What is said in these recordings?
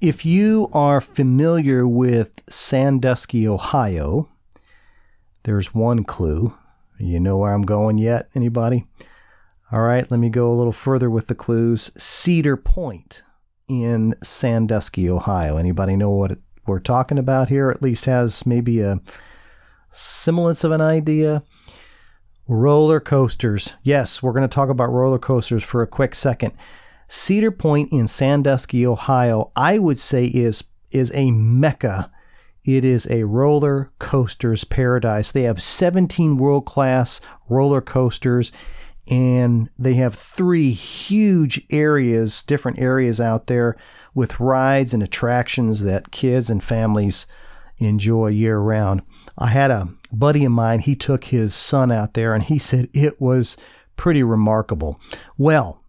If you are familiar with Sandusky, Ohio, there's one clue. You know where I'm going yet? Anybody? All right, let me go a little further with the clues. Cedar Point in Sandusky, Ohio. Anybody know what we're talking about here? At least has maybe a semblance of an idea. Roller coasters. Yes, we're going to talk about roller coasters for a quick second. Cedar Point in Sandusky, Ohio, I would say is is a mecca. It is a roller coasters paradise. They have 17 world-class roller coasters and they have three huge areas, different areas out there with rides and attractions that kids and families enjoy year round. I had a buddy of mine, he took his son out there and he said it was pretty remarkable. Well,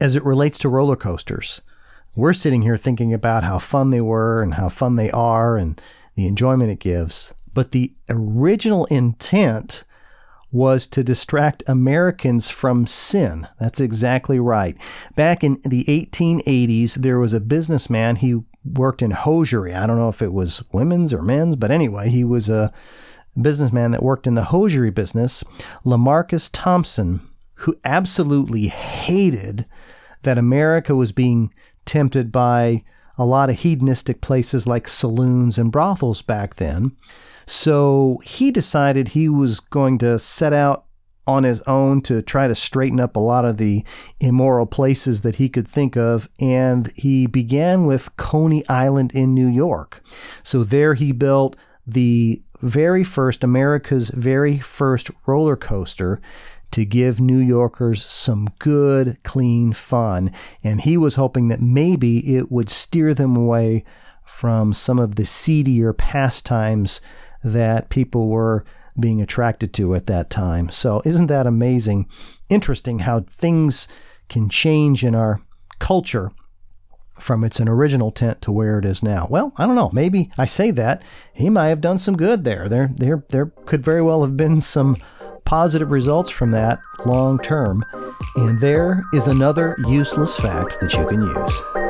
as it relates to roller coasters, we're sitting here thinking about how fun they were and how fun they are and the enjoyment it gives. But the original intent was to distract Americans from sin. That's exactly right. Back in the 1880s, there was a businessman. He worked in hosiery. I don't know if it was women's or men's, but anyway, he was a businessman that worked in the hosiery business, LaMarcus Thompson, who absolutely hated that America was being tempted by a lot of hedonistic places like saloons and brothels back then. So he decided he was going to set out on his own to try to straighten up a lot of the immoral places that he could think of. And he began with Coney Island in New York. So there he built the very first, America's very first roller coaster to give New Yorkers some good, clean fun. And he was hoping that maybe it would steer them away from some of the seedier pastimes that people were being attracted to at that time. So, isn't that amazing? Interesting how things can change in our culture from its an original tent to where it is now. Well, I don't know. Maybe I say that he might have done some good there. There, there, there could very well have been some positive results from that long term. And there is another useless fact that you can use.